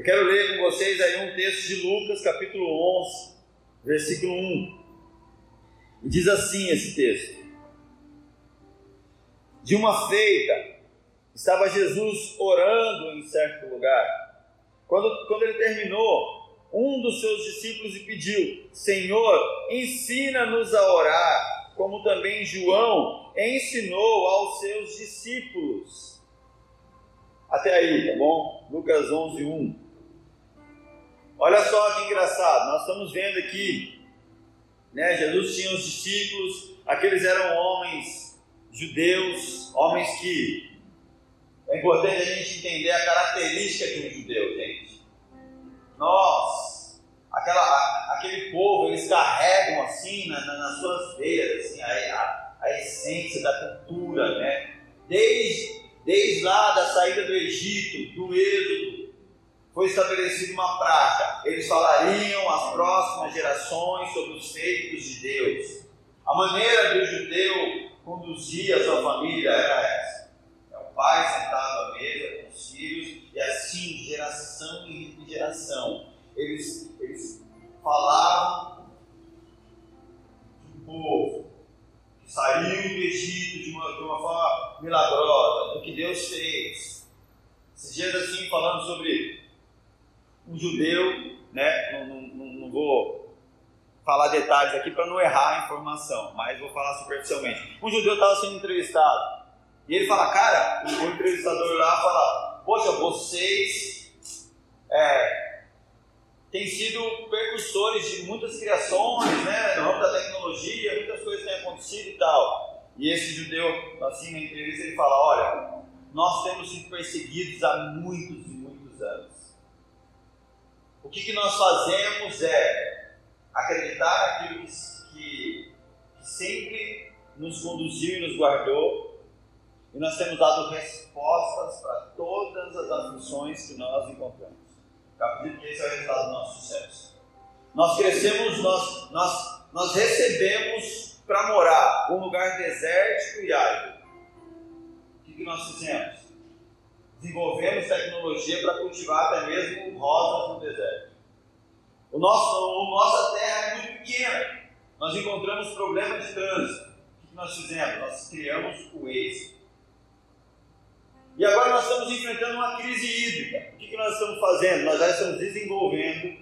Eu quero ler com vocês aí um texto de Lucas, capítulo 11, versículo 1. E diz assim esse texto: De uma feita, estava Jesus orando em certo lugar. Quando, quando ele terminou, um dos seus discípulos lhe pediu: Senhor, ensina-nos a orar, como também João ensinou aos seus discípulos. Até aí, tá bom? Lucas 11, 1. Olha só que engraçado, nós estamos vendo aqui, né? Jesus tinha os discípulos, aqueles eram homens judeus, homens que é importante a gente entender a característica de um judeu, gente. Nós, aquela, aquele povo, eles carregam assim na, na, nas suas veias assim, a, a, a, essência da cultura, né? Desde, desde lá da saída do Egito, do Êxodo, foi estabelecida uma prática. Eles falariam às próximas gerações sobre os feitos de Deus. A maneira do judeu conduzir a sua família era essa. É o pai sentado à mesa com os filhos, e assim, geração em geração, eles, eles falavam do povo que saiu do Egito de uma, de uma forma milagrosa, do que Deus fez. Esses dias assim, falando sobre um judeu, né? Não, não, não vou falar detalhes aqui para não errar a informação, mas vou falar superficialmente. Um judeu estava sendo entrevistado e ele fala, cara, o, entrevistador lá fala, poxa, vocês é, têm sido percursores de muitas criações, né? No ramo da tecnologia, muitas coisas têm acontecido e tal. E esse judeu, assim, na entrevista, ele fala, olha, nós temos sido perseguidos há muitos e muitos anos. O que, que nós fazemos é acreditar naquilo que, que, sempre nos conduziu e nos guardou, e nós temos dado respostas para todas as aflições que nós encontramos. Eu acredito que esse é o resultado do nosso sucesso. Nós crescemos, nós, nós, nós recebemos para morar um lugar desértico e árido. O que, que nós fizemos? Desenvolvemos tecnologia para cultivar até mesmo rosas no deserto. O nosso, a nossa terra é muito pequena. Nós encontramos problemas de trânsito. O que nós fizemos? Nós criamos o Waze. E agora nós estamos enfrentando uma crise hídrica. O que nós estamos fazendo? Nós já estamos desenvolvendo,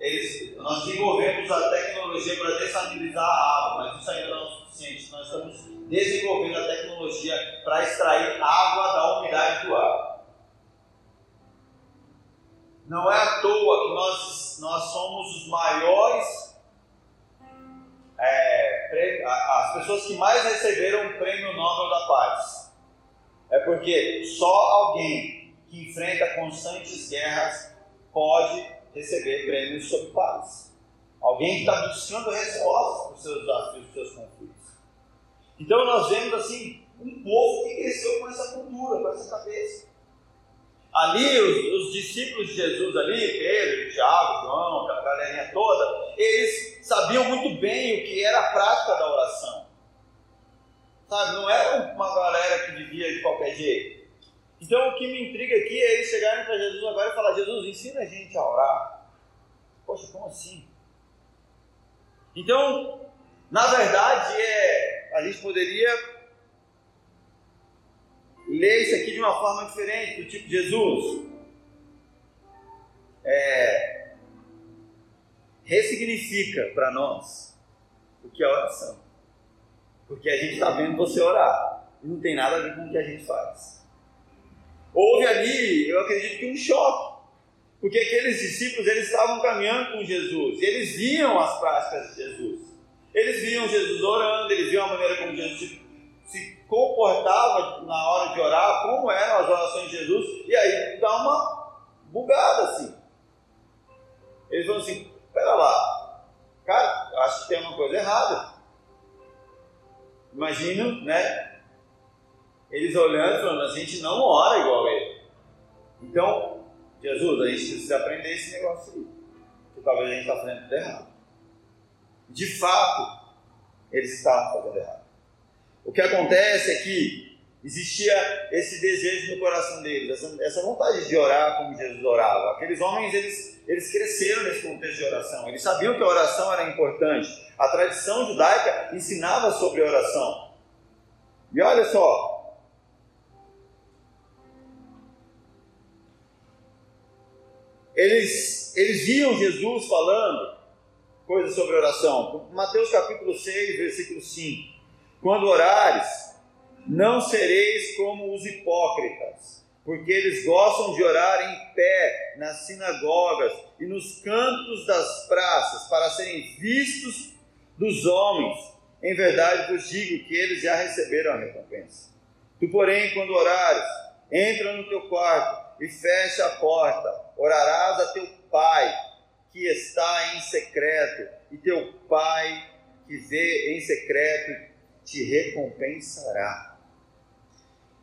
eles, nós desenvolvemos a tecnologia para dessalinizar a água, mas isso ainda não é suficiente. Nós estamos desenvolvendo a tecnologia para extrair água da umidade do ar. Não é à toa que nós, nós somos os maiores, é, as pessoas que mais receberam o prêmio Nobel da Paz. É porque só alguém que enfrenta constantes guerras pode receber prêmios sobre paz. Alguém que está buscando respostas para os seus desafios, para os seus conflitos. Então nós vemos assim um povo que cresceu com essa cultura, com essa cabeça. Ali os, os discípulos de Jesus ali, Pedro, Tiago, João, a galerinha toda, eles sabiam muito bem o que era a prática da oração. Sabe, não era uma galera que vivia de qualquer jeito. Então o que me intriga aqui é eles chegarem para Jesus agora e falar, Jesus, ensina a gente a orar. Poxa, como assim? Então, na verdade, é, a gente poderia ler isso aqui de uma forma diferente, do tipo Jesus. É, ressignifica para nós o que é oração. Porque a gente está vendo você orar e não tem nada a ver com o que a gente faz. Houve ali, eu acredito que um choque. Porque aqueles discípulos eles estavam caminhando com Jesus, e eles viam as práticas de Jesus. Eles viam Jesus orando, eles viam a maneira como Jesus se, comportava na hora de orar, como eram as orações de Jesus, e aí dá uma bugada assim. Eles falam assim: pera lá, cara, acho que tem uma coisa errada. Imagina, né? Eles olhando e falando: a gente não ora igual ele. Então, Jesus, a gente precisa aprender esse negócio aí. Porque talvez a gente está fazendo tudo errado de fato, eles estavam fazendo errado. O que acontece é que Existia esse desejo no coração deles, essa, essa vontade de orar como Jesus orava. Aqueles homens, eles, eles cresceram nesse contexto de oração. Eles sabiam que a oração era importante. A tradição judaica ensinava sobre oração. E olha só. Eles, eles viam Jesus falando coisas sobre oração. Mateus capítulo 6, versículo 5. Quando orares, não sereis como os hipócritas, porque eles gostam de orar em pé nas sinagogas e nos cantos das praças, para serem vistos dos homens. Em verdade vos digo que eles já receberam a recompensa. Tu, porém, quando orares, entra no teu quarto e fecha a porta, orarás a teu pai que está em secreto, e teu pai que vê em secreto te recompensará.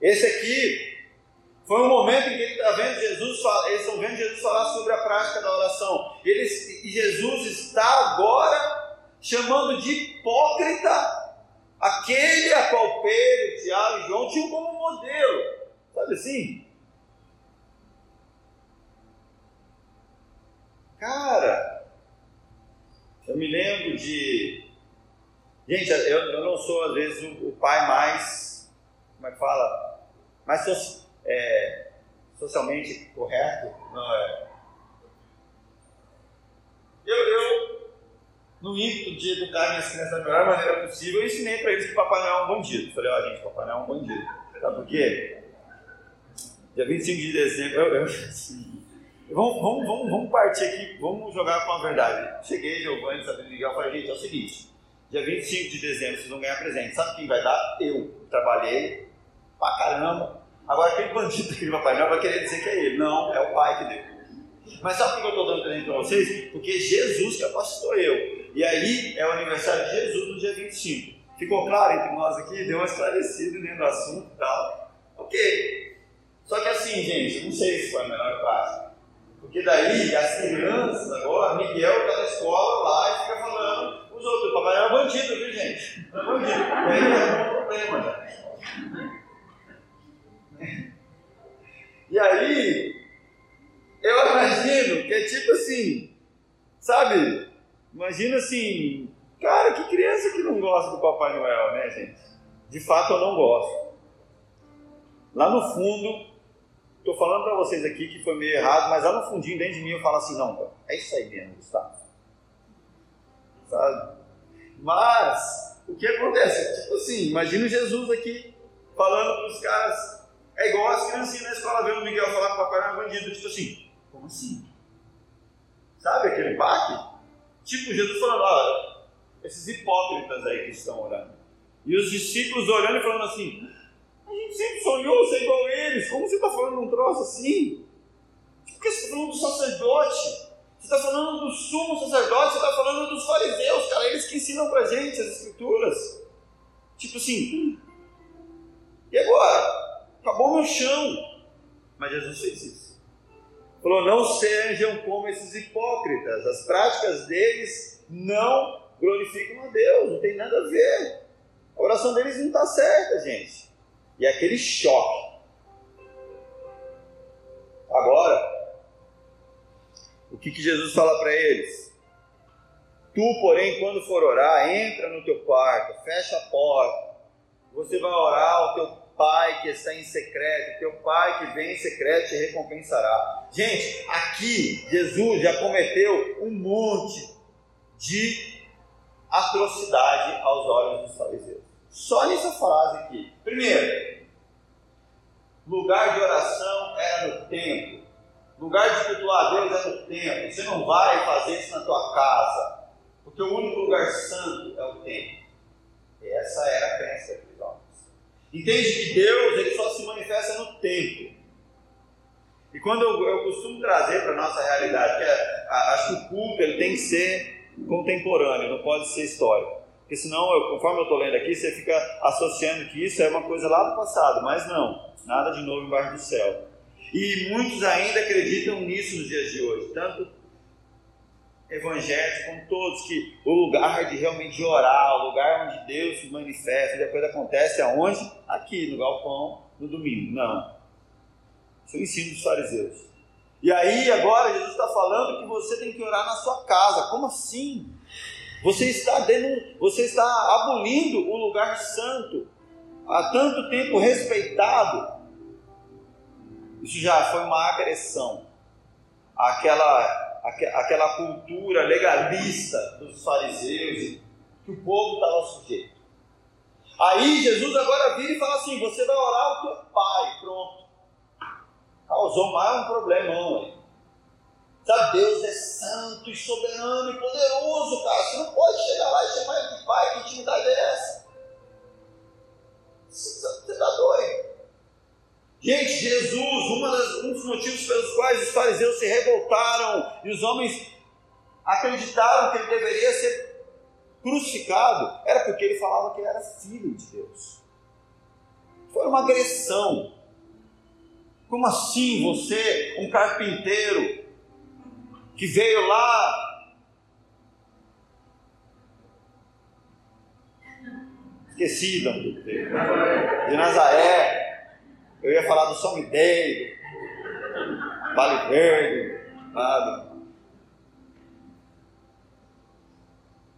Esse aqui foi um momento em que ele está vendo Jesus, eles estão vendo Jesus falar sobre a prática da oração. Eles, e Jesus está agora chamando de hipócrita aquele a qual Pedro, Tiago e João tinham como modelo. Sabe assim? Cara, eu me lembro de. Gente, eu, eu não sou às vezes o, o pai mais. Como é que fala? mas é, socialmente correto. Não é. Eu, eu, no ímpeto de educar minhas crianças da melhor maneira possível, eu ensinei para eles que Papai é um bandido. Falei, ó, oh, gente, Papai é um bandido. Sabe por quê? Dia 25 de dezembro, eu, eu assim, vamos, vamos, vamos, vamos partir aqui, vamos jogar com a verdade. Cheguei, Giovanni, Sabrina Miguel, falei, gente, é o seguinte, dia 25 de dezembro vocês vão ganhar presente. Sabe quem vai dar? Eu. Trabalhei pra caramba, Agora, aquele bandido que Papai Noel vai querer dizer que é ele. Não, é o pai que deu. Mas sabe por que eu estou dando presente para vocês? Porque Jesus capacitou eu. E aí é o aniversário de Jesus no dia 25. Ficou claro entre nós aqui? Deu uma esclarecida dentro do assunto e tal. Ok. Só que assim, gente, não sei se foi a melhor parte. Porque daí as crianças agora, Miguel está na escola lá e fica falando os outros, papai é bandido, viu gente? É bandido. E aí é um problema, né? E aí, eu imagino que é tipo assim, sabe? Imagina assim, cara, que criança que não gosta do Papai Noel, né, gente? De fato, eu não gosto. Lá no fundo, estou falando para vocês aqui que foi meio errado, mas lá no fundinho, dentro de mim, eu falo assim: não, é isso aí mesmo, Gustavo. Sabe? Mas, o que acontece? Tipo assim, imagina Jesus aqui falando para os caras é igual as criancinhas na escola vendo o Miguel falar que o papai era bandido. Tipo assim, como assim? Sabe aquele baque? Tipo, Jesus falando, olha, esses hipócritas aí que estão orando. E os discípulos olhando e falando assim, a gente sempre sonhou ser igual a eles, como você está falando um troço assim? Por que você está falando do sacerdote? Você está falando do sumo sacerdote, você está falando dos fariseus, cara, eles que ensinam pra gente as escrituras. Tipo assim, e agora? acabou meu chão. Mas Jesus fez isso. Falou: não sejam como esses hipócritas, as práticas deles não glorificam a Deus, não tem nada a ver. A oração deles não está certa, gente. E aquele choque. Agora, o que, que Jesus fala para eles? Tu, porém, quando for orar, entra no teu quarto, fecha a porta. Você vai orar ao teu Pai que está em secreto, teu Pai que vem em secreto te recompensará. Gente, aqui Jesus já cometeu um monte de atrocidade aos olhos dos fariseus. Só nessa frase aqui. Primeiro, lugar de oração era no templo. Lugar de cultuar a Deus é no templo. Você não vai fazer isso na tua casa. Porque o único lugar santo é o templo. E essa era a crença Entende que Deus ele só se manifesta no tempo. E quando eu, eu costumo trazer para a nossa realidade, que é, acho que o culto ele tem que ser contemporâneo, não pode ser histórico. Porque senão, eu, conforme eu estou lendo aqui, você fica associando que isso é uma coisa lá do passado, mas não, nada de novo embaixo do céu. E muitos ainda acreditam nisso nos dias de hoje. Tanto evangélicos, como todos, que o lugar de realmente orar, o lugar onde Deus se manifesta, depois acontece aonde? Aqui, no galpão, no domingo. Não. Isso é o ensino dos fariseus. E aí, agora, Jesus está falando que você tem que orar na sua casa. Como assim? Você está, dentro, você está abolindo o lugar santo, há tanto tempo respeitado. Isso já foi uma agressão àquela, àquela cultura legalista dos fariseus que o povo estava sujeito. Aí Jesus agora vira e fala assim: você vai orar ao teu pai, pronto. Causou mais um problemão aí. Sabe, Deus é santo e soberano e poderoso, cara. Você não pode chegar lá e chamar ele de pai. Que intimidade é essa? Você está doido. Gente, Jesus, das, um dos motivos pelos quais os fariseus se revoltaram e os homens acreditaram que ele deveria ser crucificado, era porque ele falava que ele era filho de Deus. Foi uma agressão. Como assim você, um carpinteiro, que veio lá. Esqueci de Nazaré. Eu ia falar do São Miguel, Vale Verde, sabe?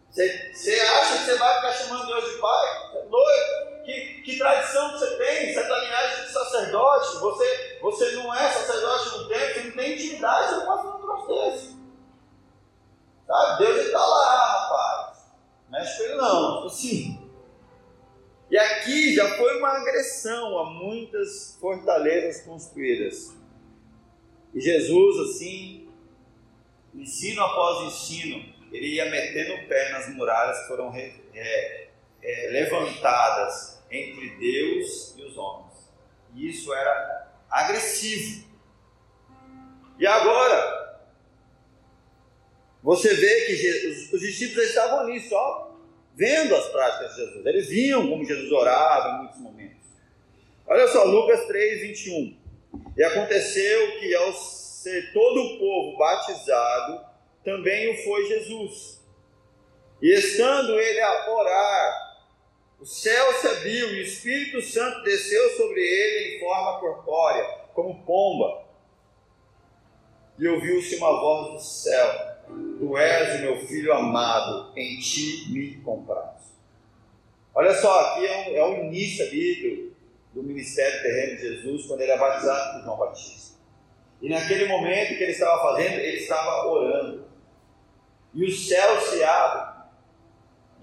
Você acha que você vai ficar chamando Deus de Pai? É doido? Que, que tradição que você tem? Você é da linhagem de sacerdote? Você, você não é sacerdote no tempo? Você não tem intimidade? Você não pode fazer um troço desse. Sabe? Deus está lá, rapaz. Mexe com ele não. Assim. E aqui já foi uma agressão a muitas fortalezas construídas. E Jesus, assim, ensino após ensino, ele ia metendo o pé nas muralhas que foram é, é, levantadas entre Deus e os homens. E isso era agressivo. E agora, você vê que Jesus, os discípulos estavam ali só vendo as práticas de Jesus. Eles viam como Jesus orava em muitos momentos. Olha só, Lucas 3, 21. E aconteceu que ao ser todo o povo batizado, também o foi Jesus. E estando ele a orar, o céu se abriu e o Espírito Santo desceu sobre ele em forma corpórea, como pomba. E ouviu-se uma voz do céu Tu és o meu filho amado, em ti me compraste. Olha só, aqui é, um, é o início ali do, do ministério terreno de Jesus, quando ele é batizado por João Batista. E naquele momento que ele estava fazendo, ele estava orando. E o céu se abre.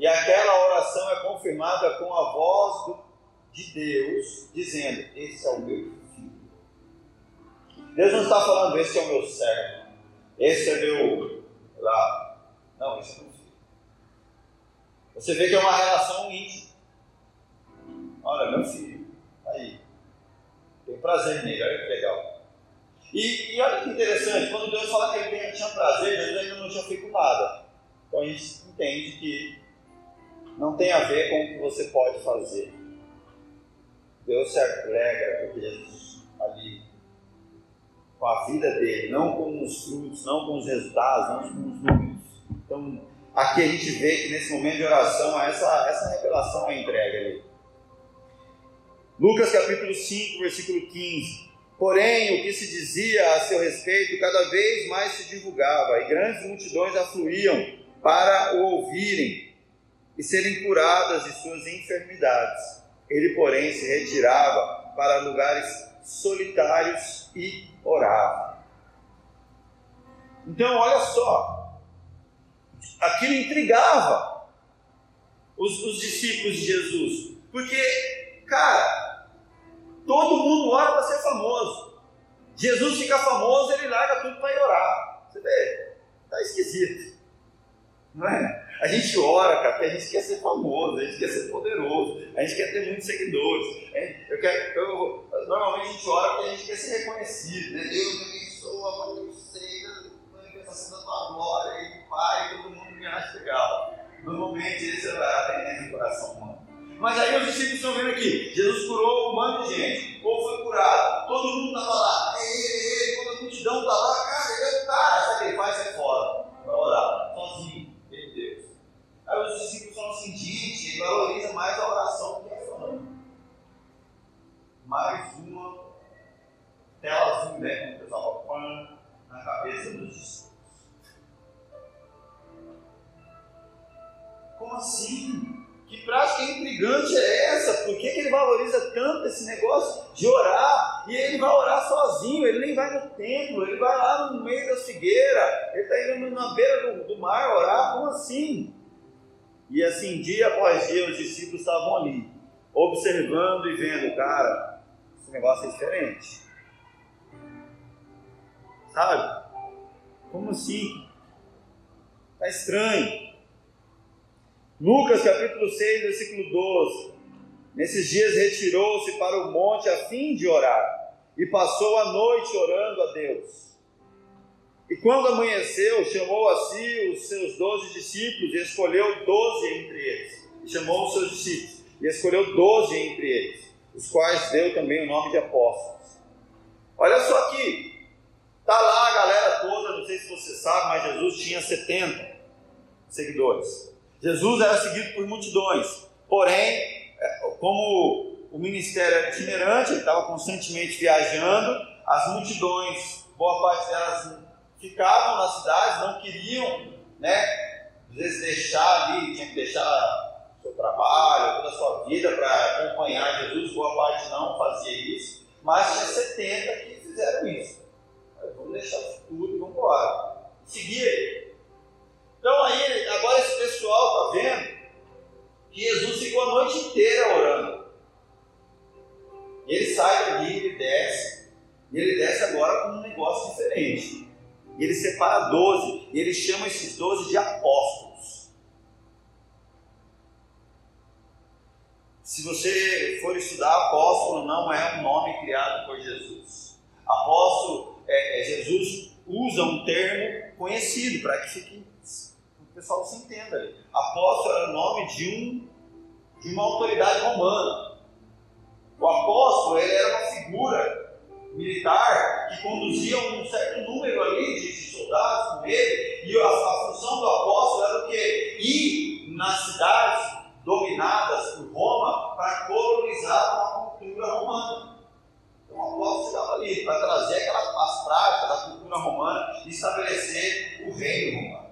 E aquela oração é confirmada com a voz do, de Deus, dizendo: Esse é o meu filho. Deus não está falando, esse é o meu servo. Esse é meu lá. Não, isso não filho. Você vê que é uma relação íntima. Olha, meu filho, tá aí. Tem prazer nele, olha que legal. E, e olha que interessante, quando Deus fala que ele tinha prazer, Jesus ainda não tinha feito nada. Então a gente entende que não tem a ver com o que você pode fazer. Deus se alegra porque Jesus ali com a vida dele, não com os frutos, não com os resultados, não com os números. Então, aqui a gente vê que nesse momento de oração, essa, essa revelação é entregue ali. Lucas capítulo 5, versículo 15. Porém, o que se dizia a seu respeito cada vez mais se divulgava, e grandes multidões afluíam para o ouvirem e serem curadas de suas enfermidades. Ele, porém, se retirava para lugares solitários e orava. Então, olha só, aquilo intrigava os, os discípulos de Jesus, porque, cara, todo mundo ora para ser famoso. Jesus fica famoso, ele larga tudo para ir orar. Você vê, tá esquisito, não é? A gente ora, cara, porque a gente quer ser famoso, a gente quer ser poderoso, a gente quer ter muitos seguidores. Eu quero, eu, normalmente a gente ora porque a gente quer ser reconhecido. Né? Deus me abençoa, quando eu sei manifestação da tua glória e Pai, todo mundo me acha legal. Normalmente esse é a tendência do coração humano. Mas aí os discípulos estão vendo aqui: Jesus curou um monte de gente, o povo foi curado, todo mundo estava lá, ei, ei, ei, quando a multidão está lá, cara, ele é o cara, sabe o que ele faz? Sai fora, para orar. Aí os discípulos falam assim, Dite, ele valoriza mais a oração do que a fama. Mais uma tela azul, né? Como o pessoal fala, na cabeça dos discípulos. Como assim? Que prática intrigante é essa? Por que, que ele valoriza tanto esse negócio de orar? E ele vai orar sozinho, ele nem vai no templo, ele vai lá no meio da figueira, ele está indo na beira do, do mar orar. Como assim? E assim, dia após dia, os discípulos estavam ali, observando e vendo, cara, esse negócio é diferente. Sabe? Como assim? Está estranho. Lucas capítulo 6, versículo 12. Nesses dias retirou-se para o monte a fim de orar, e passou a noite orando a Deus. E quando amanheceu, chamou a si os seus doze discípulos e escolheu doze entre eles. E chamou os seus discípulos e escolheu doze entre eles, os quais deu também o nome de apóstolos. Olha só aqui, tá lá a galera toda, não sei se você sabe, mas Jesus tinha 70 seguidores. Jesus era seguido por multidões, porém, é, como o ministério era itinerante, ele estava constantemente viajando, as multidões, boa parte delas ficavam na cidade, não queriam, né, às vezes deixar ali, tinha que deixar seu trabalho, toda a sua vida para acompanhar Jesus, boa parte não fazia isso, mas tinha 70 que fizeram isso. Vamos deixar tudo e vamos embora. Seguia ele. Então aí, agora esse pessoal está vendo que Jesus ficou a noite inteira orando. Ele sai dali, ele desce, e ele desce agora com um negócio diferente. E ele separa doze, e ele chama esses doze de apóstolos. Se você for estudar, apóstolo não é um nome criado por Jesus. Apóstolo, é, é Jesus usa um termo conhecido para que fique pessoal se entenda. Apóstolo era o nome de, um, de uma autoridade romana. O apóstolo ele era uma figura militar que conduzia um certo número ali de, soldados com ele, e a, a, função do apóstolo era o quê? Ir nas cidades dominadas por Roma para colonizar uma cultura romana. Então o apóstolo estava ali para trazer aquelas as práticas da cultura romana e estabelecer o reino romano.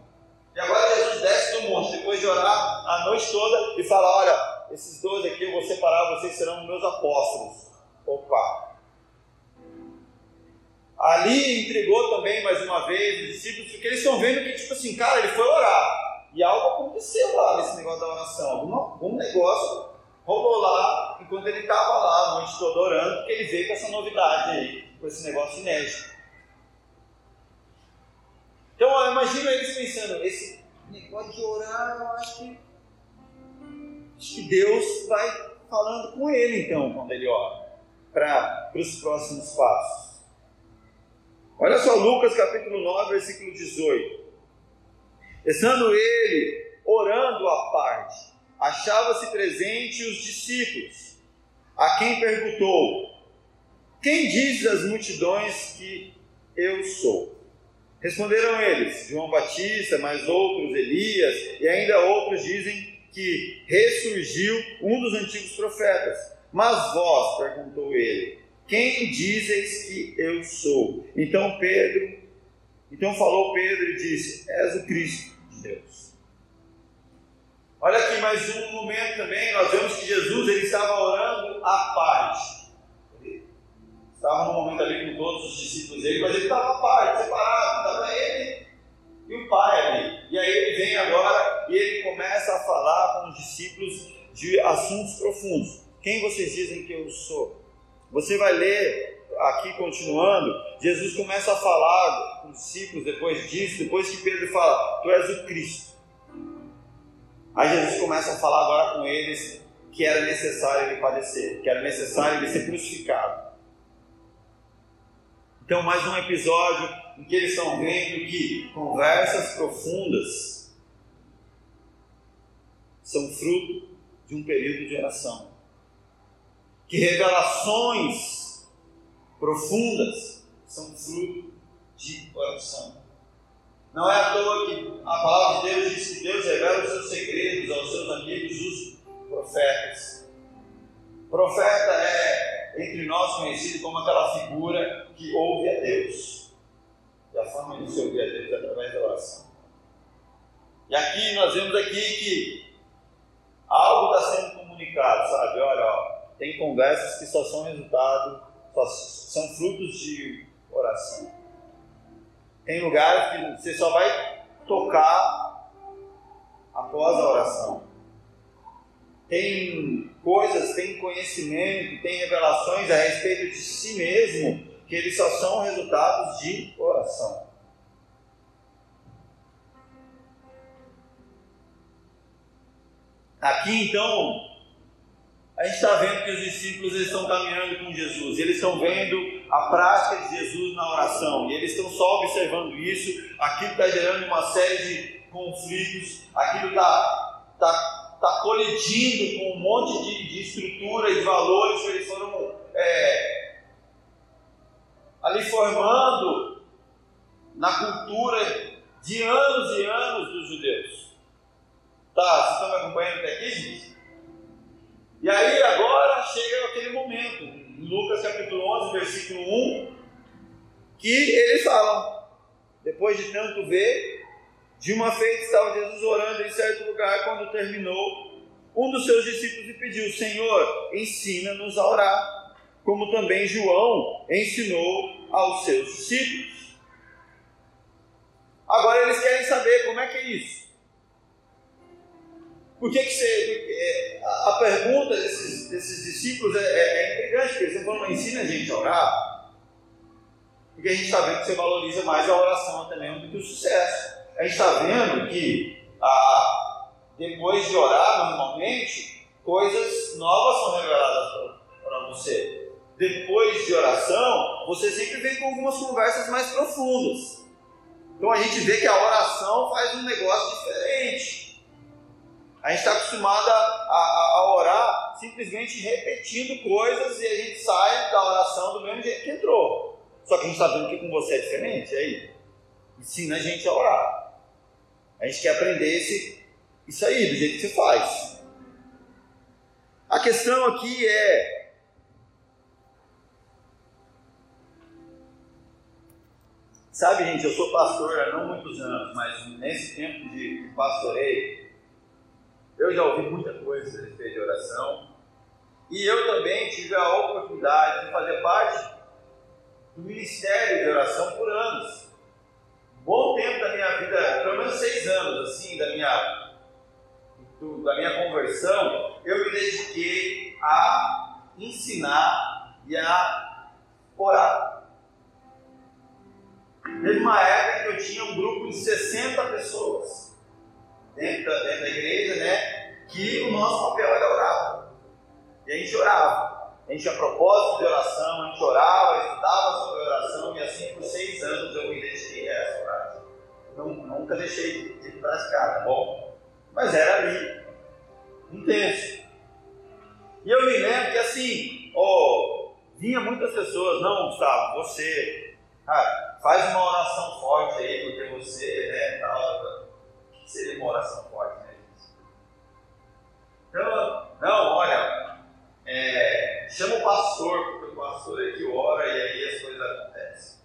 E agora Jesus desce do monte, depois de orar a noite toda, e fala: Olha, esses dois aqui eu vou separar, vocês serão meus apóstolos. Opa! Ali entregou também mais uma vez os discípulos, porque eles estão vendo que, tipo assim, cara, ele foi orar. E algo aconteceu lá nesse negócio da oração. Algum, algum negócio rolou lá enquanto ele estava lá a noite toda orando, porque ele veio com essa novidade aí, com esse negócio inédito. Então, ó, imagina eles pensando, esse negócio de orar, eu acho que, acho que Deus vai falando com ele, então, quando ele ora, para os próximos passos. Olha só, Lucas capítulo 9, versículo 18. Estando ele orando à parte, achava-se presente os discípulos, a quem perguntou: Quem diz às multidões que eu sou? Responderam eles: João Batista, mas outros Elias, e ainda outros dizem que ressurgiu um dos antigos profetas. Mas vós, perguntou ele, quem dizeis que eu sou? Então Pedro, então falou Pedro e disse: És o Cristo de Deus. Olha aqui mais um momento também, nós vemos que Jesus ele estava orando à parte estava no momento ali com todos os discípulos dele, mas ele estava à parte, separado, estava ele e o pai ali. E aí ele vem agora e ele começa a falar com os discípulos de assuntos profundos. Quem vocês dizem que eu sou? Você vai ler aqui continuando, Jesus começa a falar com os discípulos depois disso, depois que Pedro fala, Tu és o Cristo. Aí Jesus começa a falar agora com eles que era necessário ele padecer, que era necessário ele ser crucificado. Então, mais um episódio em que eles estão vendo que conversas profundas são fruto de um período de oração. Que revelações profundas são fruto de oração. Não é à toa que a palavra de Deus diz que Deus revela os seus segredos aos seus amigos, os profetas. Profeta é entre nós conhecido como aquela figura que ouve a Deus. E a forma de se ouvir a Deus é através da oração. E aqui nós vemos aqui que algo está sendo comunicado, sabe? Olha, ó, tem conversas que só são resultado, só são frutos de oração. Tem lugares que você só vai tocar após a oração. Tem coisas, tem conhecimento, tem revelações a respeito de si mesmo que eles só são resultados de oração. Aqui então, a gente está vendo que os discípulos eles estão caminhando com Jesus, eles estão vendo a prática de Jesus na oração, e eles estão só observando isso, aquilo está gerando uma série de conflitos, aquilo está tá, tá colidindo com um monte de, de estruturas, de valores que eles foram é, ali formando na cultura de anos e anos dos judeus. Tá, vocês estão me acompanhando até aqui, gente? E aí agora chega aquele momento, Lucas capítulo 11, versículo 1, que eles falam, depois de tanto ver, de uma feita estava Jesus orando em certo lugar, quando terminou, um dos seus discípulos lhe pediu, Senhor, ensina-nos a orar, como também João ensinou aos seus discípulos. Agora eles querem saber como é que é isso. Por que, que você. É, a pergunta desses, desses discípulos é, é, é intrigante, porque você falou, ensina a gente a orar. Porque a gente está vendo que você valoriza mais a oração até mesmo do que o sucesso. A gente está vendo que depois de orar, normalmente, coisas novas são reveladas para você. Depois de oração, você sempre vem com algumas conversas mais profundas. Então a gente vê que a oração faz um negócio diferente. A gente está acostumado a, a, a, orar simplesmente repetindo coisas e a gente sai da oração do mesmo jeito que entrou. Só que a gente está vendo que com você é diferente, aí? Ensina a gente a orar. A gente quer aprender esse, isso aí, do jeito que você faz. A questão aqui é. Sabe, gente, eu sou pastor há não muitos anos, mas nesse tempo de pastoreio, eu já ouvi muita coisa a respeito de oração. E eu também tive a oportunidade de fazer parte do ministério de oração por anos. Um bom tempo da minha vida, pelo menos seis anos, assim, da minha, do, da minha conversão, eu me dediquei a ensinar e a orar. Teve uma época que eu tinha um grupo de 60 pessoas dentro da, dentro da igreja, né? Que o nosso papel era orar. E a gente orava. A gente tinha propósito de oração, a gente orava, estudava sobre oração, e assim por seis anos eu me dediquei a essa oração. Não, nunca deixei de praticar, tá bom? Mas era ali, intenso. E eu me lembro que assim, oh, vinha muitas pessoas, não, Gustavo, você, cara, faz uma oração forte aí, porque você, né, tal, seria uma oração forte, né? Então, não, olha, é, chama o pastor, porque o pastor é que ora e aí as coisas acontecem.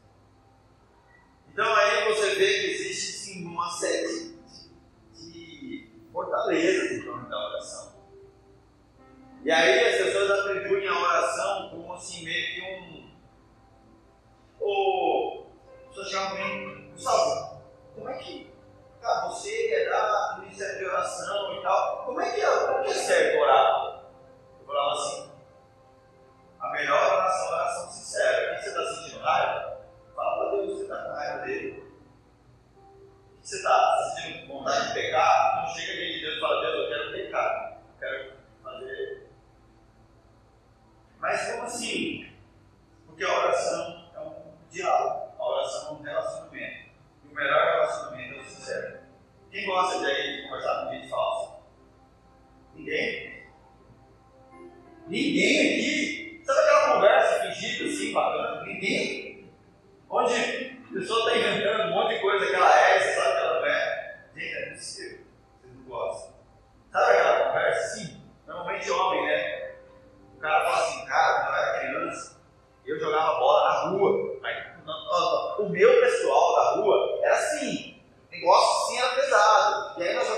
Então aí você vê que existe sim uma série de, fortalezas em torno da oração. E aí as pessoas atribuem a oração como assim, meio que um. Ou. De um sabor. Como é que ah, você é da ministério de oração e tal. Como é que é, como que é orar? Eu falava assim, a melhor oração é oração sincera. O que você está sentindo raiva? Fala para Deus, você está com raiva dele. O que você está sentindo vontade de pecar? Não chega diante de Deus e fala, Deus, eu quero pecar. Eu quero fazer. Mas como assim? Porque a oração é um diálogo, a oração é um relacionamento. E o melhor relacionamento sincero. Quem gosta de aí conversar com gente falsa? Ninguém? Ninguém aqui? Sabe aquela conversa fingida assim, bacana? Ninguém? Onde a pessoa está inventando um monte de coisa que ela é, você sabe que ela não é. Gente, é possível. Vocês não gostam. Sabe aquela conversa? Sim. Normalmente homem, né? O cara fala assim, cara, quando eu era criança, eu jogava bola na rua. Aí, o meu pessoal da rua era assim, negócio assim era pesado. E aí nós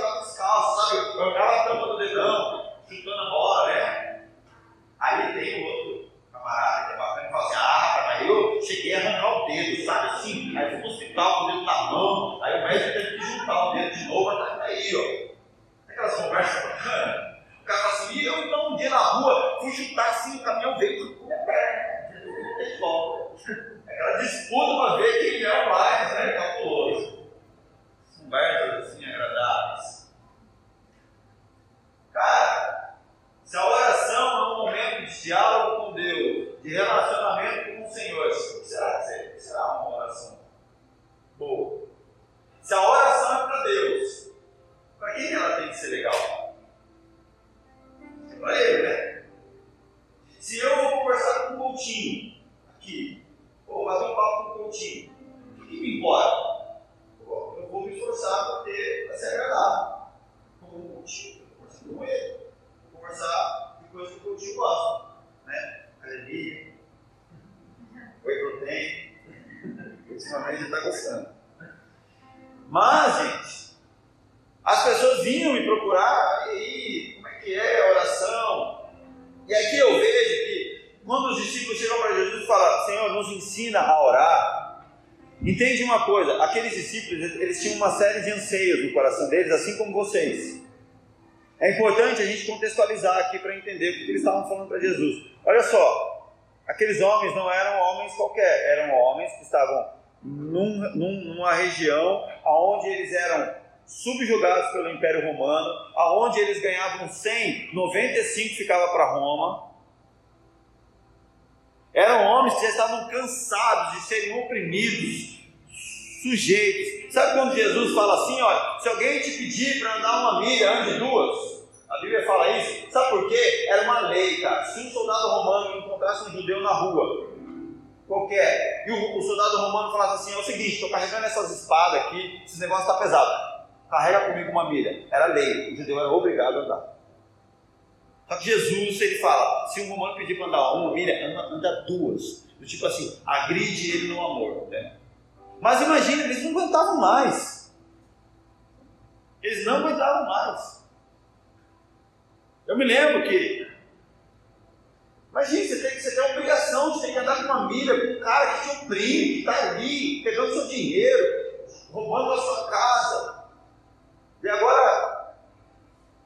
entender o que eles estavam falando para Jesus. Olha só, aqueles homens não eram homens qualquer, eram homens que estavam num, num, numa região onde eles eram subjugados pelo Império Romano, aonde eles ganhavam 100, 95 ficava para Roma. Eram homens que já estavam cansados de serem oprimidos, sujeitos. Sabe quando Jesus fala assim, olha, se alguém te pedir para andar uma milha, ande duas. A Bíblia fala isso. Sabe por quê? Era uma lei, cara. Se um soldado romano encontrasse um judeu na rua, qualquer, e o, o soldado romano falasse assim: é o seguinte, estou carregando essas espadas aqui, esse negócio está pesado. Carrega comigo uma milha. Era lei, o judeu era obrigado a andar. Só que Jesus, ele fala: se um romano pedir para andar uma milha, anda, anda duas. Do tipo assim, agride ele no amor. Né? Mas imagina, eles não aguentavam mais. Eles não aguentavam mais. Eu me lembro que. Imagina, você tem, você tem a obrigação de ter que andar com uma milha com um cara que te oprime, que está ali, pegando seu dinheiro, roubando a sua casa. E agora,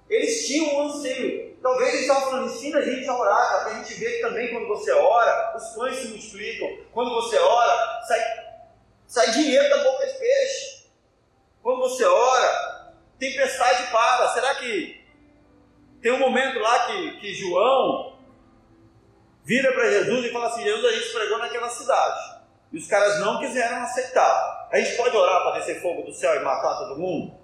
eles tinham um anseio. Talvez eles estavam falando, ensina a gente a orar, para a gente ver que também quando você ora, os pães se multiplicam. Quando você ora, sai, sai dinheiro da boca de peixe. Quando você ora, tempestade para. Será que tem um momento lá que, que João vira para Jesus e fala assim: Jesus, a gente pregou naquela cidade. E os caras não quiseram aceitar. A gente pode orar para descer fogo do céu e matar todo mundo?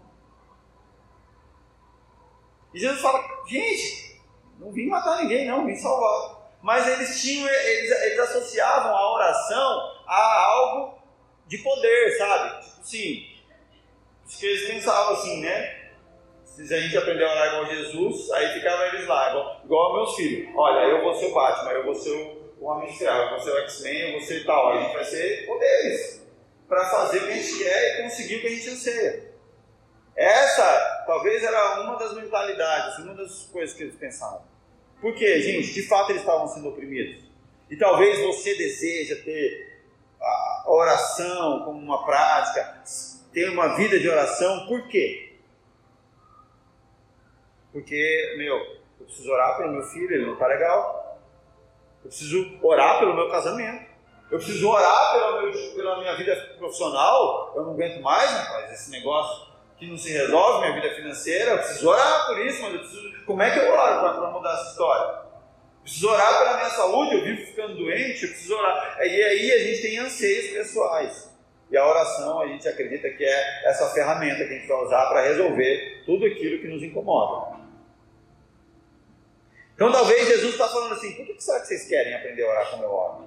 E Jesus fala: gente, não vim matar ninguém, não, vim salvar. Mas eles tinham, eles, eles associavam a oração a algo de poder, sabe? Tipo assim, acho que eles pensavam assim, né? Se a gente aprender a orar igual Jesus, aí ficava eles lá, igual, igual meus filhos. Olha, eu vou ser o Batman, eu vou ser o, Homem de eu vou ser o X-Men, eu vou ser tal. A gente vai ser poderes para fazer o que a gente quer e conseguir o que a gente anseia. Essa, talvez, era uma das mentalidades, uma das coisas que eles pensavam. Por quê, gente? De fato, eles estavam sendo oprimidos. E talvez você deseja ter a oração como uma prática, ter uma vida de oração. Por quê? Porque, meu, eu preciso orar pelo meu filho, ele não está legal. Eu preciso orar pelo meu casamento. Eu preciso orar pela, meu, pela minha vida profissional. Eu não aguento mais, rapaz, esse negócio que não se resolve, minha vida financeira. Eu preciso orar por isso, mas eu preciso. Como é que eu oro para mudar essa história? Preciso orar pela minha saúde, eu vivo ficando doente, eu preciso orar. E aí a gente tem anseios pessoais. E a oração a gente acredita que é essa ferramenta que a gente vai usar para resolver tudo aquilo que nos incomoda. Então talvez Jesus está falando assim: por que será que vocês querem aprender a orar como eu oro?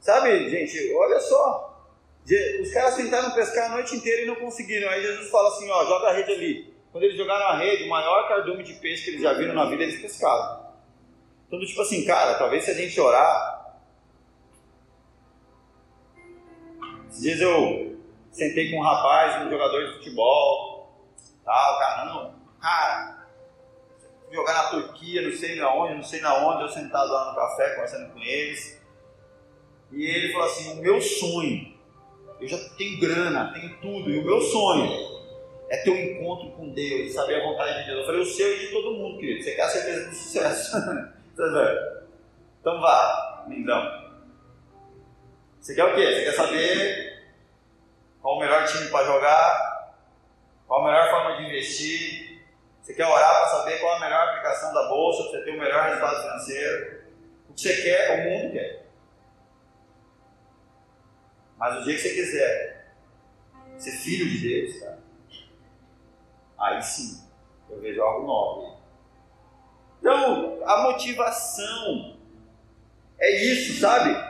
Sabe, gente, olha só. Os caras tentaram pescar a noite inteira e não conseguiram. Aí Jesus fala assim: ó, joga a rede ali. Quando eles jogaram a rede, o maior cardume de peixe que eles já viram na vida, eles pescaram. Então, tipo assim, cara, talvez se a gente orar. Esses dias eu sentei com um rapaz, um jogador de futebol, tal, cara, cara, jogar na Turquia, não sei na onde, não sei na onde, eu sentado lá no café conversando com eles. E ele falou assim: o meu sonho, eu já tenho grana, tenho tudo, e o meu sonho é ter um encontro com Deus, saber a vontade de Deus. Eu falei: o seu e de todo mundo, querido. Você quer a certeza do sucesso? então vá, lindão. Você quer o quê? Você quer saber qual o melhor time para jogar? Qual a melhor forma de investir? Você quer orar para saber qual a melhor aplicação da bolsa para você ter o melhor resultado financeiro? O que você quer, o mundo quer. Mas o dia que você quiser ser filho de Deus, cara, aí sim eu vejo algo novo. Então, a motivação é isso, sabe?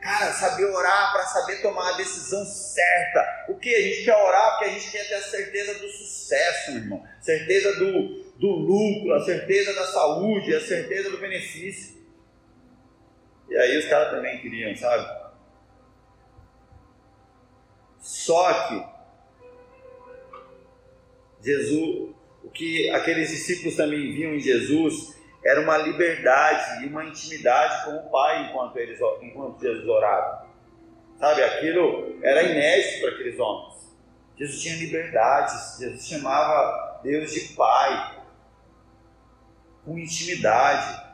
Cara, saber orar para saber tomar a decisão certa. O que? A gente quer orar porque a gente quer ter a certeza do sucesso, meu irmão. Certeza do, do lucro, a certeza da saúde, a certeza do benefício. E aí os caras também queriam, sabe? Só que Jesus, o que aqueles discípulos também viam em Jesus era uma liberdade e uma intimidade com o Pai enquanto, eles, enquanto Jesus orava. Sabe, aquilo era inédito para aqueles homens. Jesus tinha liberdade, Jesus chamava Deus de Pai, com intimidade.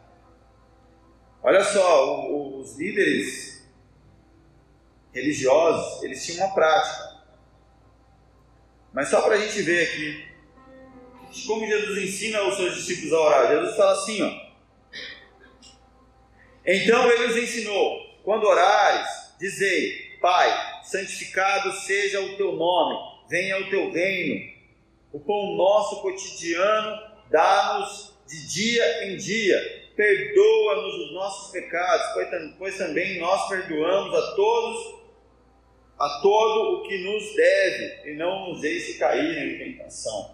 Olha só, os líderes religiosos, eles tinham uma prática. Mas só para a gente ver aqui, como Jesus ensina os seus discípulos a orar. Jesus fala assim, ó. Então ele os ensinou: quando orares, dizei: Pai, santificado seja o teu nome, venha o teu reino. O pão nosso cotidiano dá-nos de dia em dia. Perdoa-nos os nossos pecados, pois também nós perdoamos a todos a todo o que nos deve, e não nos deixe cair em tentação.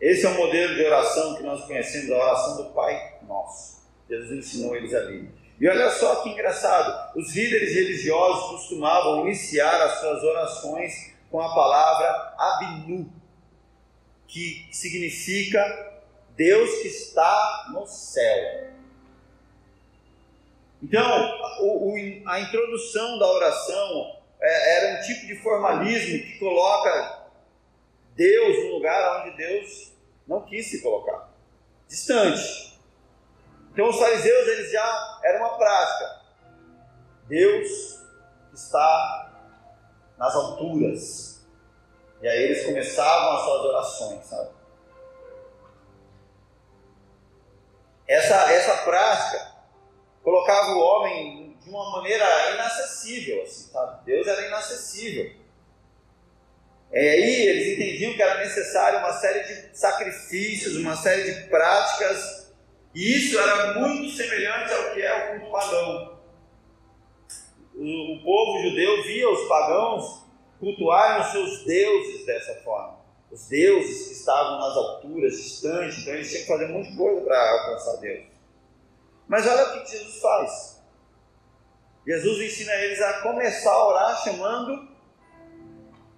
Esse é o modelo de oração que nós conhecemos, a oração do Pai Nosso. Jesus ensinou eles ali. E olha só que engraçado, os líderes religiosos costumavam iniciar as suas orações com a palavra Abinu, que significa Deus que está no céu. Então, a introdução da oração é, era um tipo de formalismo que coloca Deus no lugar onde Deus não quis se colocar, distante. Então os fariseus eles já era uma prática. Deus está nas alturas. E aí eles começavam as suas orações, sabe? Essa, essa prática colocava o homem de uma maneira inacessível, assim, sabe? Deus era inacessível. E aí eles entendiam que era necessário uma série de sacrifícios, uma série de práticas, e isso era muito semelhante ao que é o culto pagão. O, o povo judeu via os pagãos cultuarem os seus deuses dessa forma. Os deuses que estavam nas alturas, distantes, então eles tinham que fazer um monte de coisa para alcançar Deus. Mas olha o que Jesus faz. Jesus ensina eles a começar a orar chamando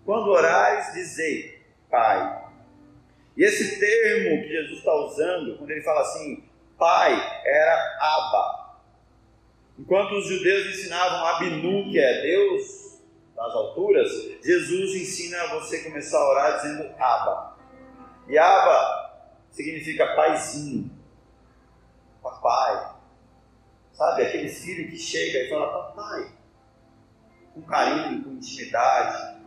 quando orares, dizei, Pai. E esse termo que Jesus está usando, quando ele fala assim, Pai, era Abba. Enquanto os judeus ensinavam Abinu, que é Deus das alturas, Jesus ensina a você começar a orar dizendo Abba. E Abba significa paizinho, papai. Sabe, aquele filho que chega e fala papai, com carinho, com intimidade,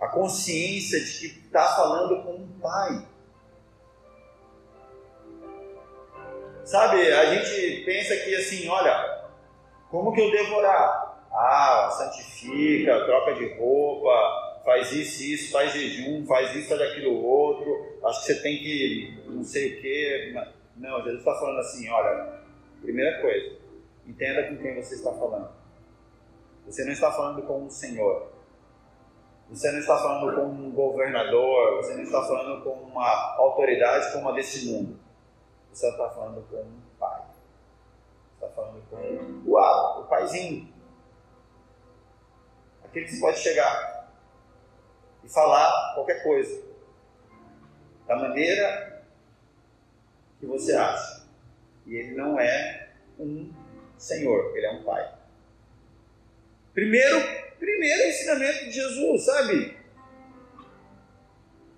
a consciência de que está falando com um pai. Sabe, a gente pensa que assim, olha, como que eu devo orar? Ah, santifica, troca de roupa, faz isso, isso, faz jejum, faz isso, faz aquilo outro, acho que você tem que não sei o que. Não, Jesus está falando assim, olha, primeira coisa, entenda com quem você está falando. Você não está falando com um Senhor, você não está falando com um governador, você não está falando com uma autoridade como a desse mundo. Você está falando com um pai. Você está falando com o o paizinho. Aquele que você pode chegar e falar qualquer coisa. Da maneira que você acha. E ele não é um senhor, ele é um pai. Primeiro, primeiro ensinamento de Jesus, sabe?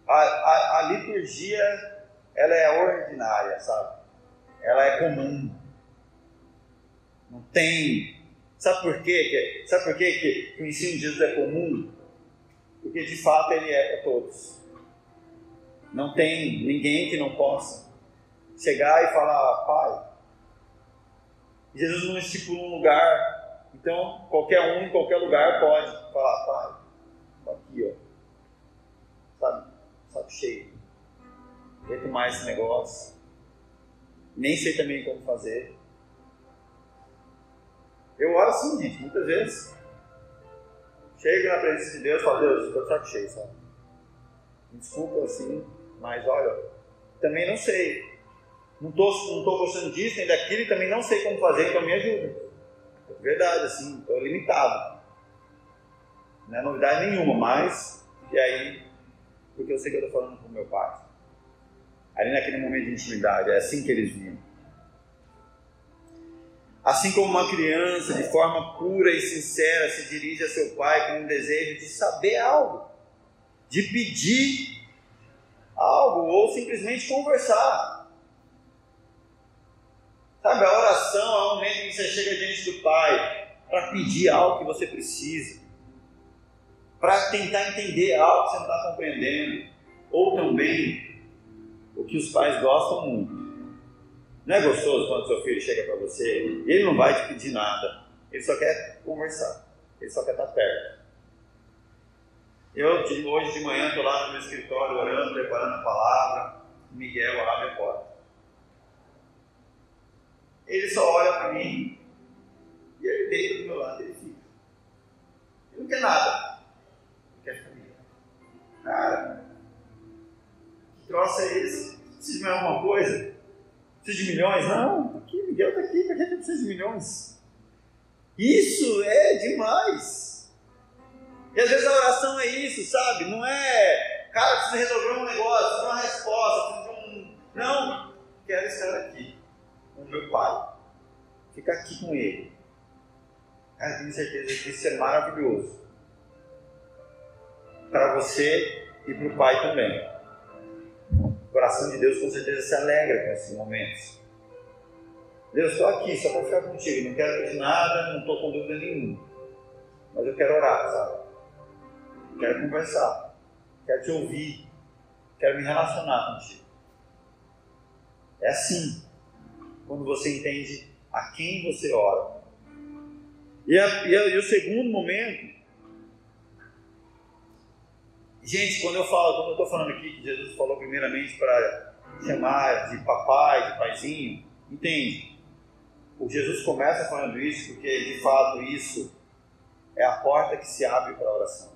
A, a, a liturgia, ela é ordinária, sabe? Ela é comum. Não tem. Sabe por quê? Sabe por quê que o ensino de Jesus é comum? Porque de fato ele é para todos. Não tem ninguém que não possa chegar e falar, pai. Jesus não estipula um lugar, então qualquer um em qualquer lugar pode falar, pai, aqui, ó. Sabe? Saco cheio. Aguento mais esse negócio. Nem sei também como fazer. Eu oro assim, gente, muitas vezes. Chego na presença de Deus e falo, Deus, estou saco cheio, sabe? Me desculpa assim, mas olha, também não sei. Não estou não gostando disso nem daquilo e também não sei como fazer, então me ajuda. É verdade, assim, estou limitado. Não é novidade nenhuma, mas, e aí, porque eu sei que eu estou falando com meu pai. Ali naquele momento de intimidade, é assim que eles viam. Assim como uma criança, de forma pura e sincera, se dirige a seu pai com um desejo de saber algo, de pedir algo ou simplesmente conversar. Sabe, a oração é o momento em que você chega diante do pai para pedir algo que você precisa, para tentar entender algo que você não está compreendendo, ou também o que os pais gostam muito não é gostoso quando seu filho chega para você? Ele não vai te pedir nada, ele só quer conversar, ele só quer estar perto. Eu, hoje de manhã, estou lá no meu escritório orando, preparando a palavra. Miguel abre a porta. Ele só olha para mim e ele deita do meu lado ele fica. Ele não quer nada. Ele quer família. Cara, que troço é esse? Precisa de mais alguma coisa? Precisa de milhões? Não, tá aqui, Miguel está aqui, para que precisa de milhões? Isso é demais. E às vezes a oração é isso, sabe? Não é, cara, precisa resolver um negócio, uma resposta, um. Não, quero estar aqui com meu pai. Ficar aqui com ele. Cara, tenho certeza que isso é maravilhoso. Para você e para o pai também. O coração de Deus com certeza se alegra com esses momentos. Deus, estou aqui só para ficar contigo, não quero pedir nada, não estou com dúvida nenhuma. Mas eu quero orar, sabe? Quero conversar, quero te ouvir, quero me relacionar contigo. É assim quando você entende a quem você ora. E, a, e, a, e o segundo momento Gente, quando eu falo, quando eu estou falando aqui que Jesus falou primeiramente para chamar de papai, de paizinho, entende? O Jesus começa falando isso porque de fato isso é a porta que se abre para a oração.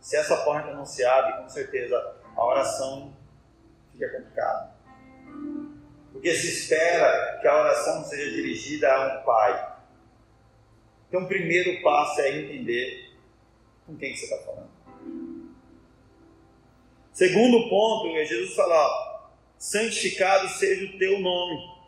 Se essa porta não se abre, com certeza a oração fica complicada. Porque se espera que a oração seja dirigida a um pai. Então, o primeiro passo é entender com quem você está falando. Segundo ponto, é Jesus fala: santificado seja o teu nome.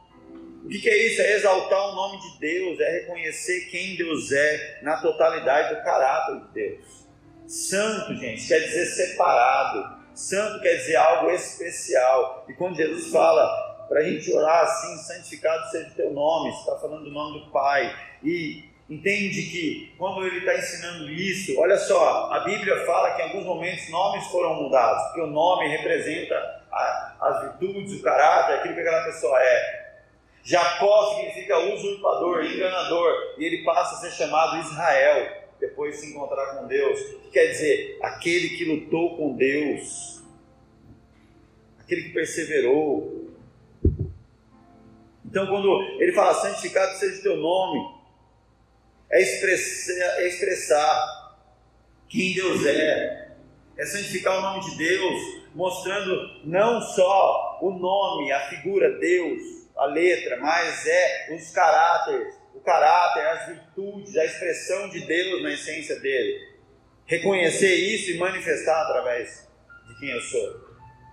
O que, é isso? É exaltar o nome de Deus, é reconhecer quem Deus é na totalidade do caráter de Deus. Santo, gente, quer dizer separado. Santo quer dizer algo especial. E quando Jesus fala para a gente orar assim, santificado seja o teu nome, está falando do nome do Pai. E entende que quando ele está ensinando isso, olha só, a Bíblia fala que em alguns momentos nomes foram mudados, porque o nome representa a, as virtudes, o caráter, aquilo que aquela pessoa é. Jacó significa usurpador, enganador, e ele passa a ser chamado Israel, depois de se encontrar com Deus, que quer dizer aquele que lutou com Deus, aquele que perseverou. Então, quando ele fala santificado seja o teu nome, é expressar, é expressar quem Deus é, é santificar o nome de Deus, mostrando não só o nome, a figura Deus, a letra, mas é os caráteres, o caráter, as virtudes, a expressão de Deus na essência dele. Reconhecer isso e manifestar através de quem eu sou.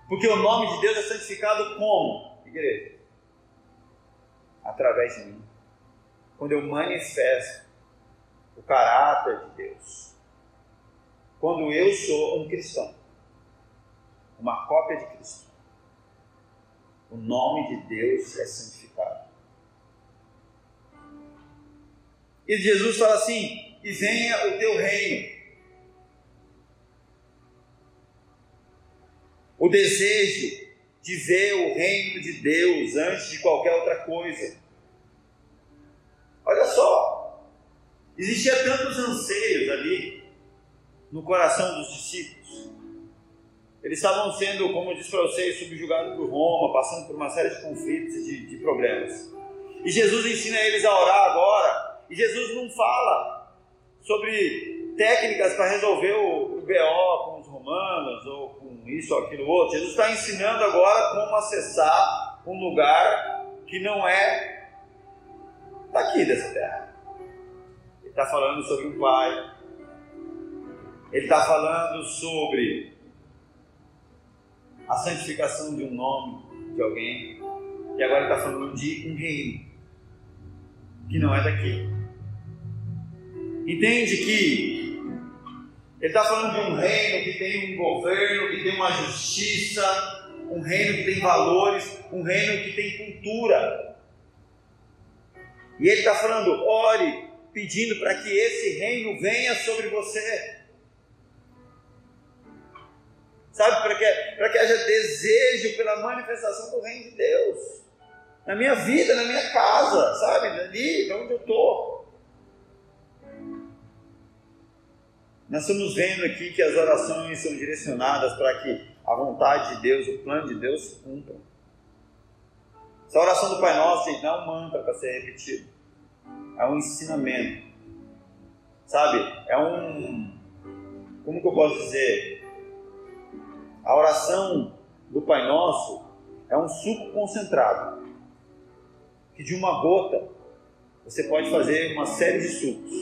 Porque o nome de Deus é santificado como? Igreja? Através de mim. Quando eu manifesto o caráter de Deus. Quando eu sou um cristão, uma cópia de Cristo, o nome de Deus é santificado. E Jesus fala assim: e venha o teu reino. O desejo de ver o reino de Deus antes de qualquer outra coisa. Olha só, existia tantos anseios ali no coração dos discípulos. Eles estavam sendo, como eu disse para vocês, subjugados por Roma, passando por uma série de conflitos e de, de problemas. E Jesus ensina eles a orar agora. E Jesus não fala sobre técnicas para resolver o, o BO com os romanos ou com isso ou aquilo outro. Jesus está ensinando agora como acessar um lugar que não é daqui dessa terra. Ele está falando sobre um pai. Ele está falando sobre a santificação de um nome de alguém. E agora ele está falando de um reino que não é daqui. Entende que ele está falando de um reino que tem um governo, que tem uma justiça, um reino que tem valores, um reino que tem cultura. E ele está falando, ore, pedindo para que esse reino venha sobre você. sabe? Para que, para que haja desejo pela manifestação do reino de Deus. Na minha vida, na minha casa, sabe? Ali, onde eu estou. Nós estamos vendo aqui que as orações são direcionadas para que a vontade de Deus, o plano de Deus se cumpra. Essa oração do Pai Nosso, gente, não é um mantra para ser repetido. É um ensinamento. Sabe? É um. Como que eu posso dizer? A oração do Pai Nosso é um suco concentrado, que de uma gota você pode fazer uma série de sucos.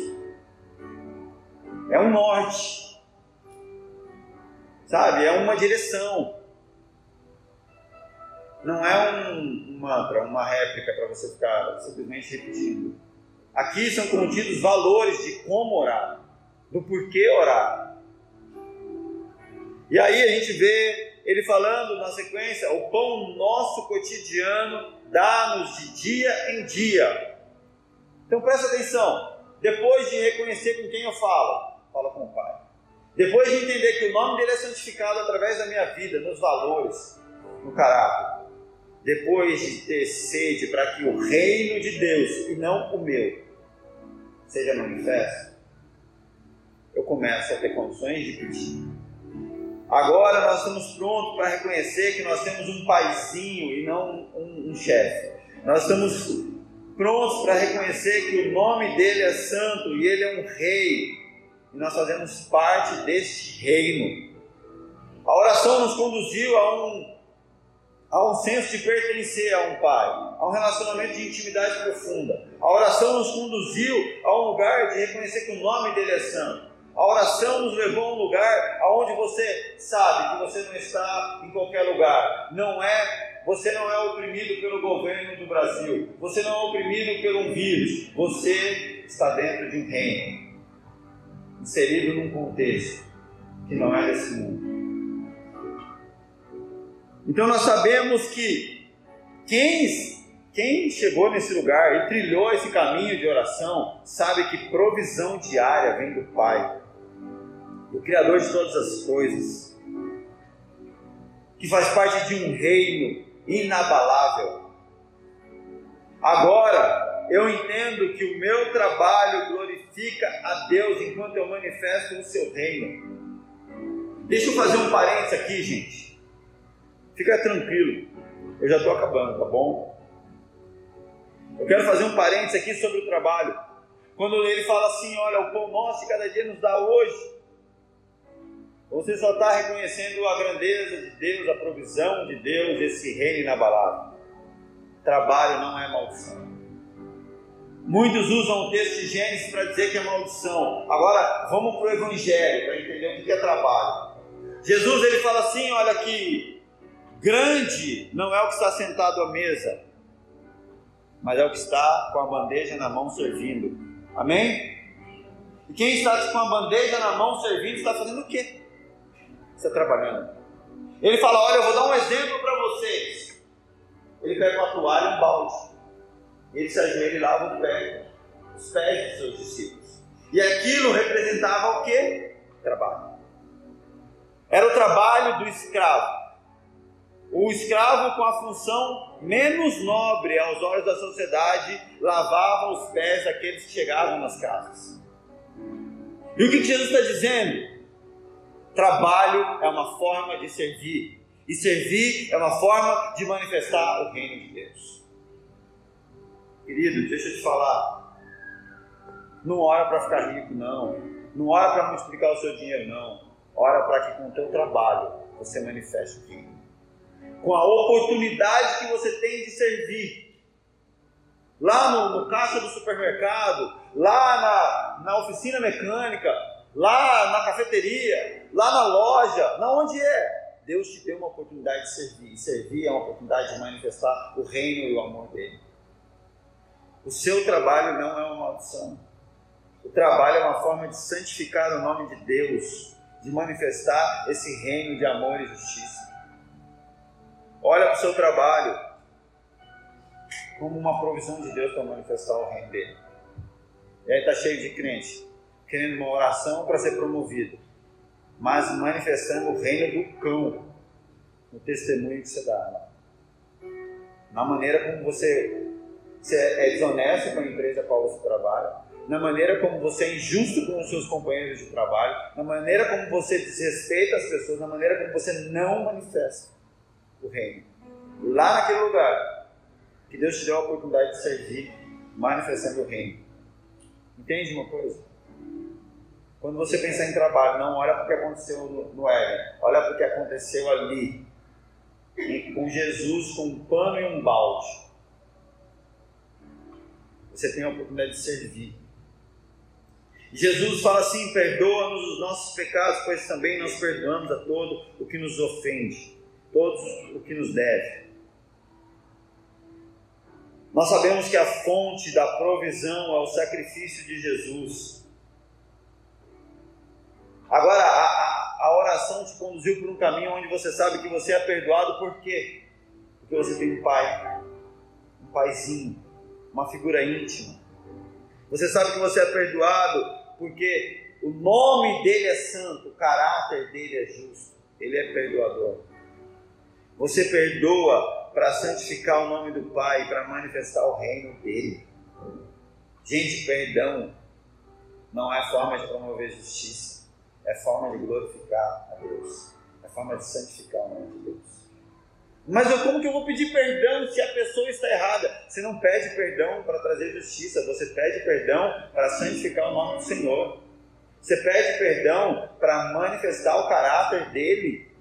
É um norte, sabe? É uma direção. Não é um mantra, uma réplica para você ficar simplesmente repetindo. Aqui são contidos valores de como orar, do porquê orar, e aí a gente vê ele falando na sequência: o pão nosso cotidiano dá-nos de dia em dia. Então presta atenção. Depois de reconhecer com quem eu falo, fala com o Pai. Depois de entender que o nome dele é santificado através da minha vida, nos valores, no caráter. Depois de ter sede para que o reino de Deus e não o meu seja manifesto, eu começo a ter condições de pedir Agora nós estamos prontos para reconhecer que nós temos um paizinho e não um, um chefe. Nós estamos prontos para reconhecer que o nome dele é santo e ele é um rei. E nós fazemos parte deste reino. A oração nos conduziu a um, a um senso de pertencer a um pai, a um relacionamento de intimidade profunda. A oração nos conduziu a um lugar de reconhecer que o nome dele é santo. A oração nos levou a um lugar aonde você sabe que você não está em qualquer lugar. Não é, você não é oprimido pelo governo do Brasil. Você não é oprimido pelo vírus. Você está dentro de um reino, inserido num contexto que não é desse mundo. Então nós sabemos que quem quem chegou nesse lugar e trilhou esse caminho de oração sabe que provisão diária vem do Pai o Criador de todas as coisas, que faz parte de um reino inabalável. Agora, eu entendo que o meu trabalho glorifica a Deus enquanto eu manifesto o seu reino. Deixa eu fazer um parênteses aqui, gente. Fica tranquilo, eu já estou acabando, tá bom? Eu quero fazer um parênteses aqui sobre o trabalho. Quando ele fala assim: Olha, o pão nosso de cada dia nos dá hoje. Você só está reconhecendo a grandeza de Deus, a provisão de Deus, esse reino inabalável. Trabalho não é maldição. Muitos usam o texto de Gênesis para dizer que é maldição. Agora, vamos para o Evangelho para entender o que é trabalho. Jesus ele fala assim: olha que grande não é o que está sentado à mesa, mas é o que está com a bandeja na mão servindo. Amém? E quem está com a bandeja na mão servindo está fazendo o quê? Está trabalhando. Ele fala: Olha, eu vou dar um exemplo para vocês. Ele pega uma toalha e um balde. Ele se ajoelha e lava o pé, os pés dos seus discípulos. E aquilo representava o quê? Trabalho. Era o trabalho do escravo. O escravo com a função menos nobre aos olhos da sociedade lavava os pés daqueles que chegavam nas casas. E o que Jesus está dizendo? Trabalho é uma forma de servir. E servir é uma forma de manifestar o reino de Deus. Querido, deixa eu te falar. Não ora para ficar rico, não. Não ora para multiplicar o seu dinheiro, não. Ora para que com o teu trabalho você manifeste o reino com a oportunidade que você tem de servir. Lá no, no caixa do supermercado, lá na, na oficina mecânica, lá na cafeteria, lá na loja, na onde é. Deus te deu uma oportunidade de servir. E servir é uma oportunidade de manifestar o reino e o amor dele. O seu trabalho não é uma maldição. O trabalho é uma forma de santificar o nome de Deus, de manifestar esse reino de amor e justiça. O seu trabalho como uma provisão de Deus para manifestar o reino dele. E aí está cheio de crente, querendo uma oração para ser promovido, mas manifestando o reino do cão no testemunho que você dá. Na maneira como você, você é desonesto com a empresa a qual você trabalha, na maneira como você é injusto com os seus companheiros de trabalho, na maneira como você desrespeita as pessoas, na maneira como você não manifesta o reino. Lá naquele lugar que Deus te deu a oportunidade de servir, manifestando o reino. Entende uma coisa? Quando você pensar em trabalho, não olha para o que aconteceu no, no Éden, olha para o que aconteceu ali, com Jesus com um pano e um balde. Você tem a oportunidade de servir. Jesus fala assim: perdoa-nos os nossos pecados, pois também nós perdoamos a todo o que nos ofende todos o que nos deve. Nós sabemos que a fonte da provisão é o sacrifício de Jesus. Agora, a, a, oração te conduziu por um caminho onde você sabe que você é perdoado por quê? Porque você tem um pai, um paizinho, uma figura íntima. Você sabe que você é perdoado porque o nome dele é santo, o caráter dele é justo, ele é perdoador. Você perdoa para santificar o nome do Pai, para manifestar o reino dele. Gente, perdão não é forma de promover justiça, é forma de glorificar a Deus, é forma de santificar o nome de Deus. Mas eu, como que eu vou pedir perdão se a pessoa está errada? Você não pede perdão para trazer justiça, você pede perdão para santificar o nome do Senhor. Você pede perdão para manifestar o caráter dele.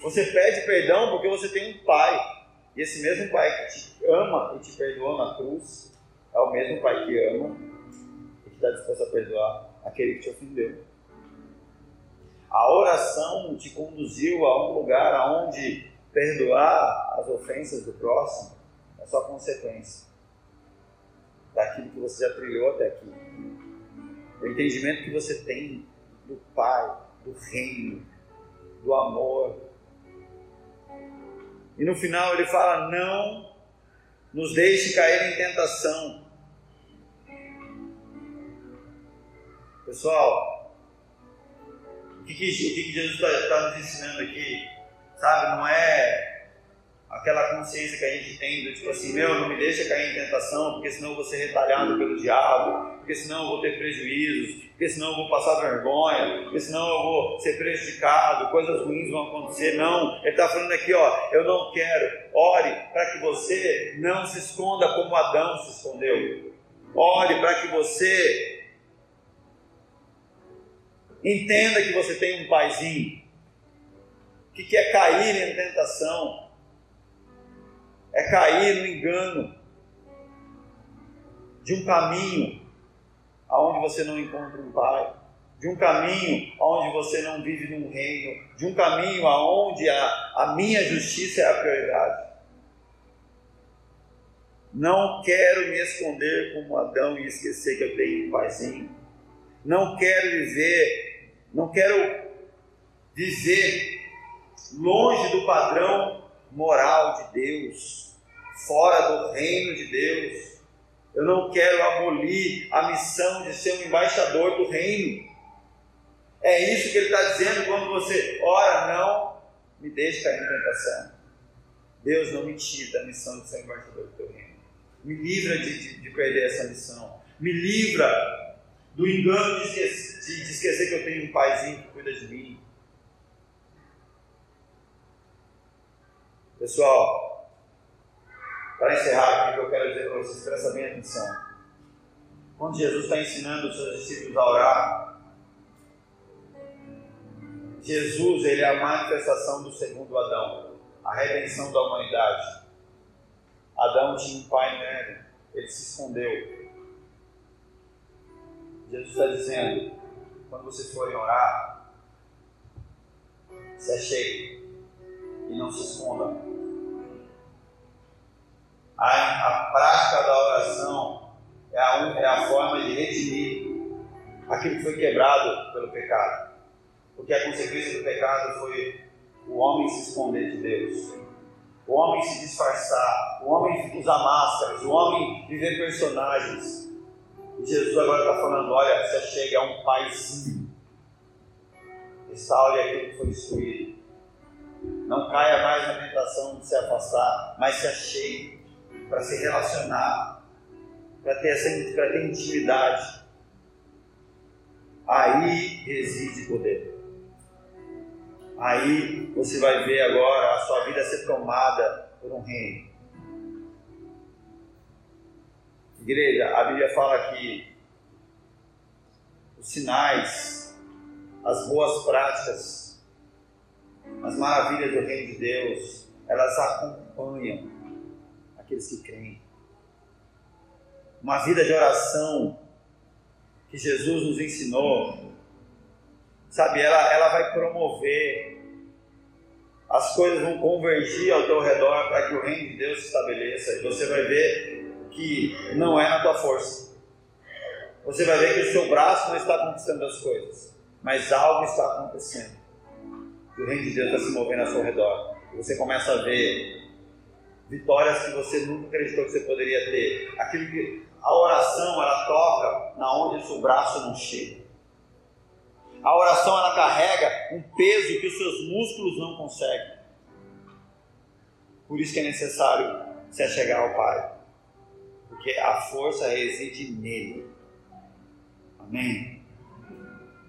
Você pede perdão porque você tem um pai. E esse mesmo pai que te ama e te perdoou na cruz é o mesmo pai que ama e que está disposto a perdoar aquele que te ofendeu. A oração te conduziu a um lugar onde perdoar as ofensas do próximo é só consequência daquilo que você já trilhou até aqui. O entendimento que você tem do Pai, do reino, do amor, e no final ele fala: Não nos deixe cair em tentação. Pessoal, o que, o que Jesus está tá nos ensinando aqui? Sabe, não é aquela consciência que a gente tem do tipo assim, meu, não me deixa cair em tentação, porque senão eu vou ser retalhado pelo diabo, porque senão eu vou ter prejuízos, porque senão eu vou passar vergonha, porque senão eu vou ser prejudicado, coisas ruins vão acontecer. Não, ele está falando aqui, ó, eu não quero. Ore para que você não se esconda como Adão se escondeu. Ore para que você entenda que você tem um paizinho. Que é cair em tentação? é cair no engano de um caminho aonde você não encontra um pai, de um caminho aonde você não vive num reino, de um caminho aonde a, a minha justiça é a prioridade. Não quero me esconder como Adão e esquecer que eu tenho um paizinho. não quero viver, não quero viver longe do padrão moral de Deus, fora do reino de Deus. Eu não quero abolir a missão de ser um embaixador do reino. É isso que ele está dizendo quando você ora, não me deixe cair em tentação. Deus não me tire da missão de ser embaixador do teu reino. Me livra de, de, de perder essa missão. Me livra do engano de esquecer, de esquecer que eu tenho um paizinho que cuida de mim. Pessoal, para encerrar aqui, o que eu quero dizer para vocês, presta bem atenção. Quando Jesus está ensinando os seus discípulos a orar, Jesus ele é a manifestação do segundo Adão, a redenção da humanidade. Adão tinha um pai nele, ele se escondeu. Jesus está dizendo, quando vocês forem orar, se achegue e não se escondam a, a prática da oração é a, é a forma de redimir aquilo que foi quebrado pelo pecado. Porque a consequência do pecado foi o homem se esconder de Deus, o homem se disfarçar, o homem usar máscaras, o homem viver personagens. E Jesus agora está falando: olha, você chega a um paizinho, restaure aquilo que foi destruído. Não caia mais na tentação de se afastar, mas se achegue para se relacionar, para ter, essa, para ter intimidade. Aí reside poder. Aí você vai ver agora a sua vida ser tomada por um reino. Igreja, a Bíblia fala que os sinais, as boas práticas, as maravilhas do reino de Deus, elas acompanham aqueles que creem. Uma vida de oração que Jesus nos ensinou, sabe, ela, ela vai promover, as coisas vão convergir ao teu redor para que o reino de Deus se estabeleça e você vai ver que não é na tua força. Você vai ver que o seu braço não está conquistando as coisas, mas algo está acontecendo. O reino de Deus está se movendo ao seu redor. Você começa a ver vitórias que você nunca acreditou que você poderia ter. Aquilo que a oração ela toca na onde o seu braço não chega. A oração ela carrega um peso que os seus músculos não conseguem. Por isso que é necessário se achegar ao Pai. Porque a força reside nele. Amém.